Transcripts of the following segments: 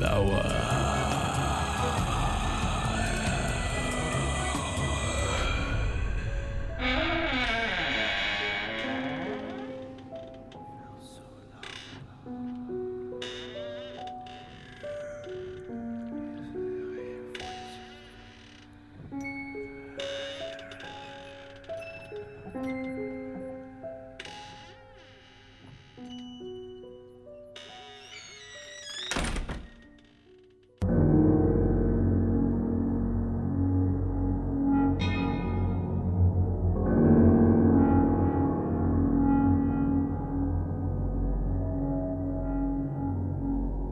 lawan.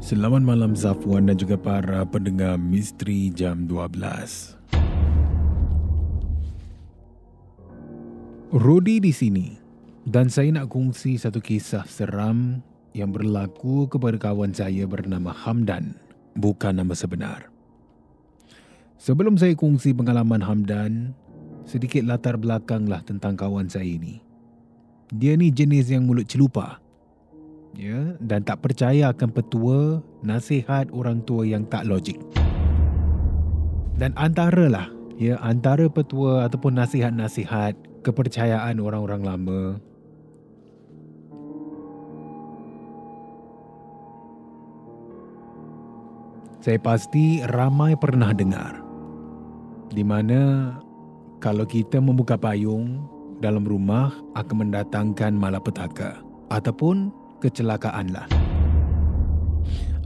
Selamat malam Zafwan dan juga para pendengar Misteri Jam 12. Rodi di sini dan saya nak kongsi satu kisah seram yang berlaku kepada kawan saya bernama Hamdan, bukan nama sebenar. Sebelum saya kongsi pengalaman Hamdan, sedikit latar belakanglah tentang kawan saya ini. Dia ni jenis yang mulut celupa ya dan tak percaya akan petua nasihat orang tua yang tak logik. Dan antaralah ya antara petua ataupun nasihat-nasihat kepercayaan orang-orang lama Saya pasti ramai pernah dengar di mana kalau kita membuka payung dalam rumah akan mendatangkan malapetaka ataupun kecelakaan lah.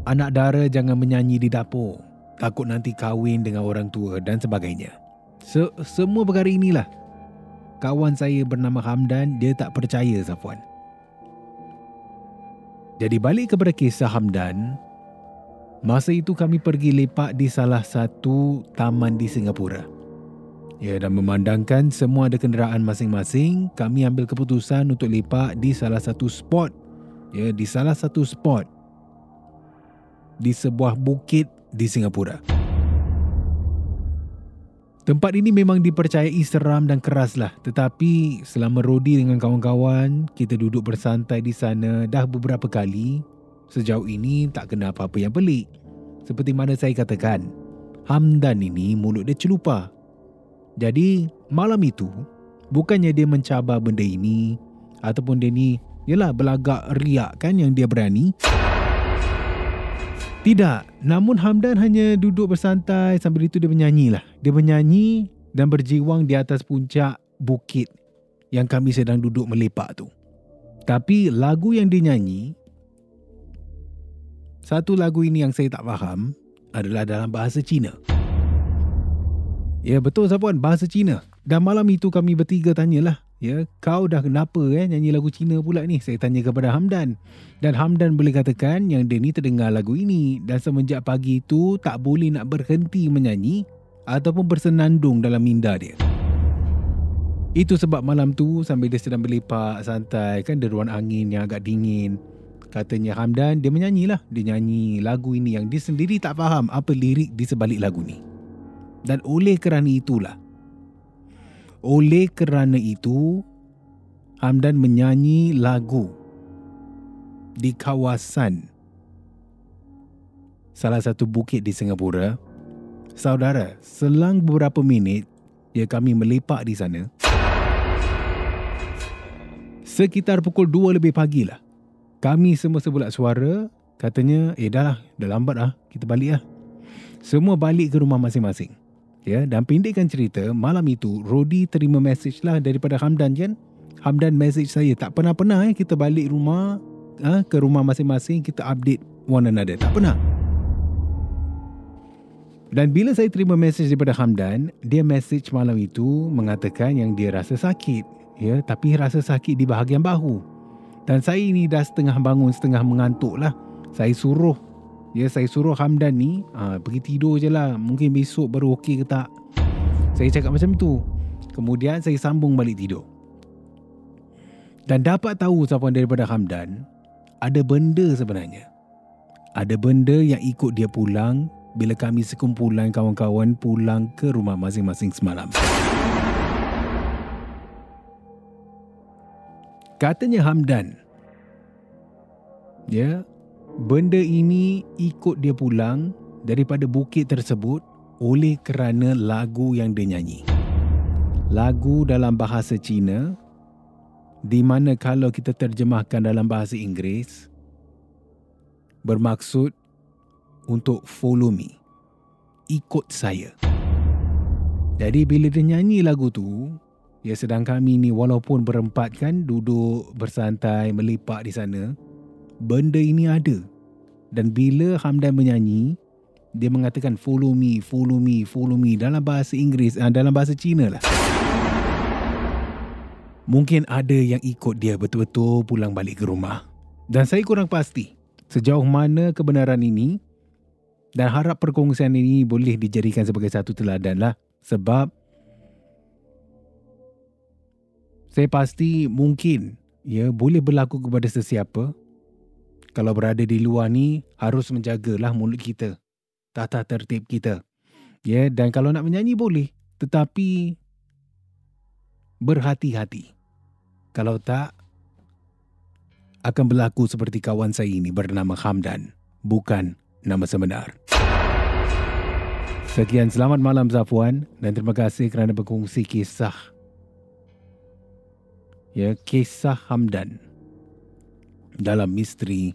Anak dara jangan menyanyi di dapur. Takut nanti kahwin dengan orang tua dan sebagainya. Se- semua perkara inilah. Kawan saya bernama Hamdan, dia tak percaya Safwan. Jadi balik kepada kisah Hamdan, masa itu kami pergi lepak di salah satu taman di Singapura. Ya, dan memandangkan semua ada kenderaan masing-masing, kami ambil keputusan untuk lepak di salah satu spot ya di salah satu spot di sebuah bukit di Singapura. Tempat ini memang dipercayai seram dan keras lah. Tetapi selama Rodi dengan kawan-kawan, kita duduk bersantai di sana dah beberapa kali. Sejauh ini tak kena apa-apa yang pelik. Seperti mana saya katakan, Hamdan ini mulut dia celupa. Jadi malam itu, bukannya dia mencabar benda ini ataupun dia ni Yelah belagak riak kan yang dia berani. Tidak Namun Hamdan hanya duduk bersantai Sambil itu dia menyanyi lah Dia menyanyi Dan berjiwang di atas puncak bukit Yang kami sedang duduk melepak tu. Tapi lagu yang dia nyanyi Satu lagu ini yang saya tak faham Adalah dalam bahasa Cina. Ya betul Sapuan Bahasa Cina. Dan malam itu kami bertiga tanyalah Ya, kau dah kenapa eh nyanyi lagu Cina pula ni? Saya tanya kepada Hamdan. Dan Hamdan boleh katakan yang dia ni terdengar lagu ini dan semenjak pagi itu tak boleh nak berhenti menyanyi ataupun bersenandung dalam minda dia. Itu sebab malam tu sambil dia sedang berlepak santai kan deruan angin yang agak dingin. Katanya Hamdan dia menyanyi lah. Dia nyanyi lagu ini yang dia sendiri tak faham apa lirik di sebalik lagu ni. Dan oleh kerana itulah. Oleh kerana itu Hamdan menyanyi lagu di kawasan salah satu bukit di Singapura. Saudara, selang beberapa minit ya kami melepak di sana. Sekitar pukul 2 lebih pagi lah. Kami semua sebulat suara katanya, eh dah lah, dah lambat lah, kita balik lah. Semua balik ke rumah masing-masing. Ya, dan pendekkan cerita, malam itu Rodi terima message lah daripada Hamdan kan. Hamdan message saya, tak pernah-pernah eh, kita balik rumah ha, ke rumah masing-masing kita update one another. Tak pernah. Dan bila saya terima mesej daripada Hamdan, dia message malam itu mengatakan yang dia rasa sakit. Ya, tapi rasa sakit di bahagian bahu. Dan saya ini dah setengah bangun, setengah mengantuk lah. Saya suruh, ya saya suruh Hamdan ni ha, pergi tidur je lah. Mungkin besok baru okey ke tak. Saya cakap macam tu. Kemudian saya sambung balik tidur. Dan dapat tahu siapa daripada Hamdan, ada benda sebenarnya. Ada benda yang ikut dia pulang bila kami sekumpulan kawan-kawan pulang ke rumah masing-masing semalam. Katanya Hamdan. Ya, benda ini ikut dia pulang daripada bukit tersebut oleh kerana lagu yang dia nyanyi. Lagu dalam bahasa Cina di mana kalau kita terjemahkan dalam bahasa Inggeris bermaksud untuk follow me. Ikut saya. Jadi bila dia nyanyi lagu tu, ya sedang kami ni walaupun berempat kan duduk bersantai melipat di sana, benda ini ada. Dan bila Hamdan menyanyi, dia mengatakan follow me, follow me, follow me dalam bahasa Inggeris, uh, dalam bahasa Cina lah. Mungkin ada yang ikut dia betul-betul pulang balik ke rumah. Dan saya kurang pasti sejauh mana kebenaran ini dan harap perkongsian ini boleh dijadikan sebagai satu teladan lah. Sebab saya pasti mungkin ya boleh berlaku kepada sesiapa. Kalau berada di luar ni harus menjagalah mulut kita. Tata tertib kita. Ya dan kalau nak menyanyi boleh. Tetapi berhati-hati. Kalau tak akan berlaku seperti kawan saya ini bernama Hamdan. Bukan nama sebenar. Sekian selamat malam Zafwan dan terima kasih kerana berkongsi kisah ya kisah Hamdan dalam misteri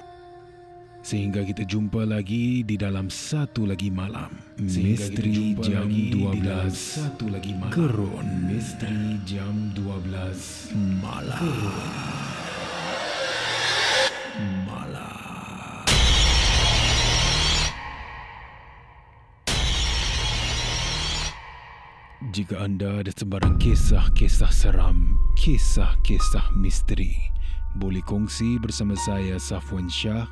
Sehingga kita jumpa lagi di dalam satu lagi malam. Misteri Jam 12 satu lagi malam. Gerun Misteri Jam 12 Malam. Gerun. Jika anda ada sebarang kisah-kisah seram, kisah-kisah misteri, boleh kongsi bersama saya Safwan Shah